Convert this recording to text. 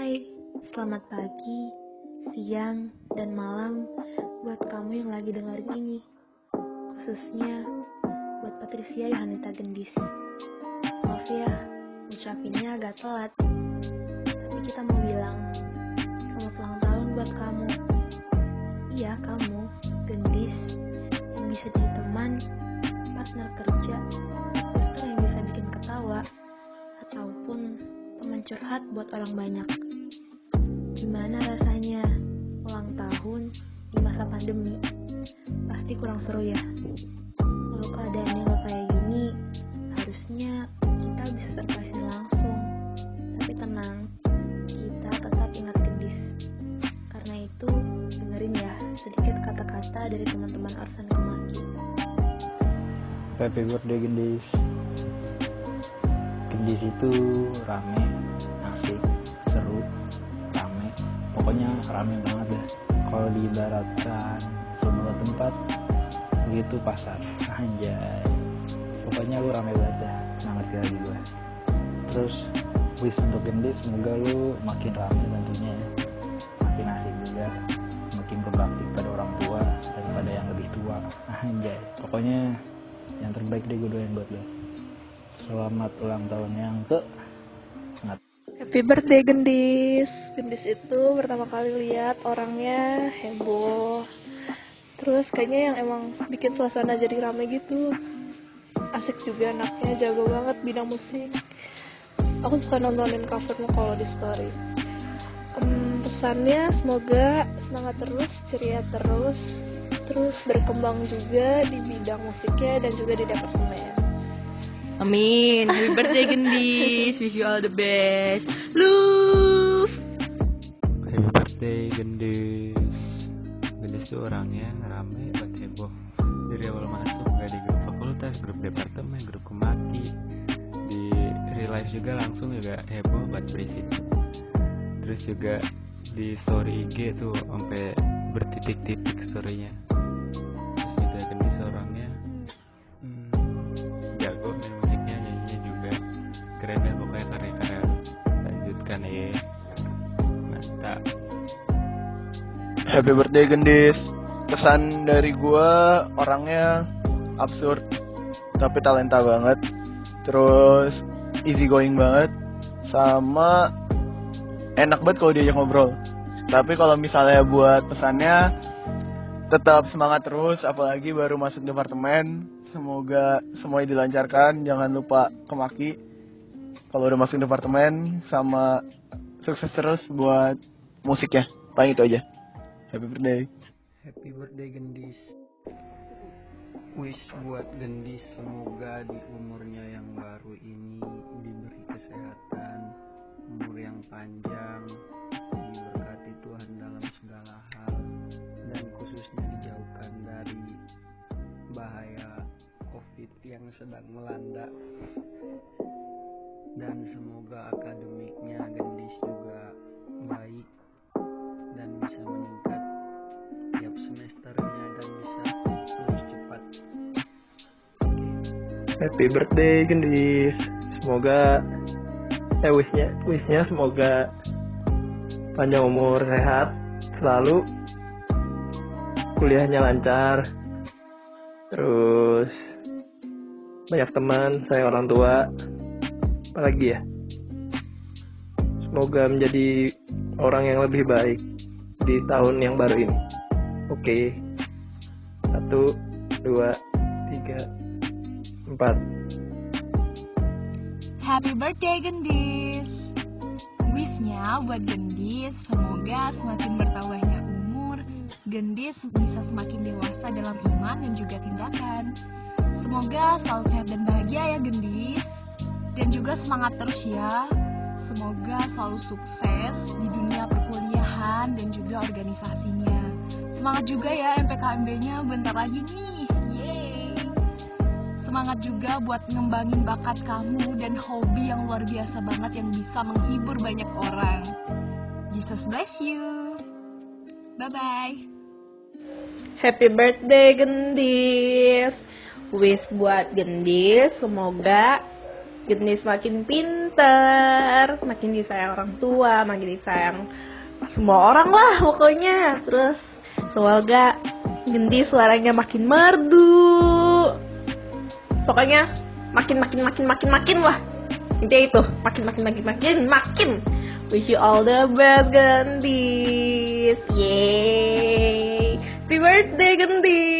Hai, selamat pagi, siang, dan malam buat kamu yang lagi dengerin ini. Khususnya buat Patricia Yohanita Gendis. Maaf ya, ucapinnya agak telat. Tapi kita mau bilang, selamat ulang tahun buat kamu. Iya, kamu, Gendis, yang bisa jadi teman, partner kerja, poster yang bisa bikin ketawa, ataupun teman curhat buat orang banyak. Gimana rasanya ulang tahun di masa pandemi? Pasti kurang seru ya. Kalau keadaannya nggak kayak gini, harusnya kita bisa surprisein langsung. Tapi tenang, kita tetap ingat gendis. Karena itu, dengerin ya sedikit kata-kata dari teman-teman Orsan Kemaki. Happy birthday Gendis Gendis itu rame pokoknya rame banget ya. Kalau diibaratkan semua tempat gitu pasar. Anjay. Pokoknya lu rame banget ya. Nggak ngerti lagi gue terus wish untuk Gendis semoga lu makin rame tentunya ya. Makin asik juga. Makin berbakti pada orang tua daripada yang lebih tua. Anjay. Pokoknya yang terbaik deh gue doain buat lo selamat ulang tahun yang ke sangat Happy birthday Gendis. Gendis itu pertama kali lihat orangnya heboh. Terus kayaknya yang emang bikin suasana jadi rame gitu. Asik juga anaknya, jago banget bidang musik. Aku suka nontonin covernya kalau di story. Em, pesannya semoga semangat terus, ceria terus, terus berkembang juga di bidang musiknya dan juga di departemen. Amin. Happy birthday Gendis. Wish you all the best. Love. Life juga langsung juga heboh buat berisik Terus juga di story IG tuh sampai bertitik-titik storynya Terus juga Gendis orangnya hmm, jago main musiknya, nyanyinya juga Keren deh pokoknya karya-karya. Lanjutkan ya Mantap Happy birthday Gendis. Kesan dari gua orangnya absurd tapi talenta banget. Terus easy going banget sama enak banget kalau diajak ngobrol. Tapi kalau misalnya buat pesannya tetap semangat terus apalagi baru masuk departemen. Semoga semuanya dilancarkan, jangan lupa kemaki kalau udah masuk departemen sama sukses terus buat musiknya. Paling itu aja. Happy birthday. Happy birthday Gendis Wish buat Gendis semoga di umurnya yang baru yang sedang melanda Dan semoga akademiknya Gendis juga baik dan bisa meningkat tiap semesternya dan bisa lulus cepat. Happy birthday Gendis. Semoga eh wishnya wishnya semoga panjang umur sehat selalu kuliahnya lancar terus banyak teman sayang orang tua. Apalagi ya? Semoga menjadi orang yang lebih baik di tahun yang baru ini. Oke. Satu dua tiga empat. Happy birthday Gendis. Wishnya buat Gendis semoga semakin bertambahnya umur, Gendis bisa semakin dewasa dalam tindakan. Semoga selalu sehat dan bahagia ya Gendis. Dan juga semangat terus ya. Semoga selalu sukses di dunia perkuliahan dan juga organisasinya. Semangat juga ya MPKMB-nya bentar lagi nih. Yeay. Semangat juga buat ngembangin bakat kamu dan hobi yang luar biasa banget yang bisa menghibur banyak orang. Jesus bless you. Bye-bye. Happy birthday Gendis. Wish buat Gendis semoga Gendis makin pinter, makin disayang orang tua, makin disayang semua orang lah pokoknya. Terus semoga Gendis suaranya makin merdu. Pokoknya makin makin makin makin makin lah. Intinya itu, makin makin makin makin makin. Wish you all the best Gendis. Yeay. Happy birthday Gendis.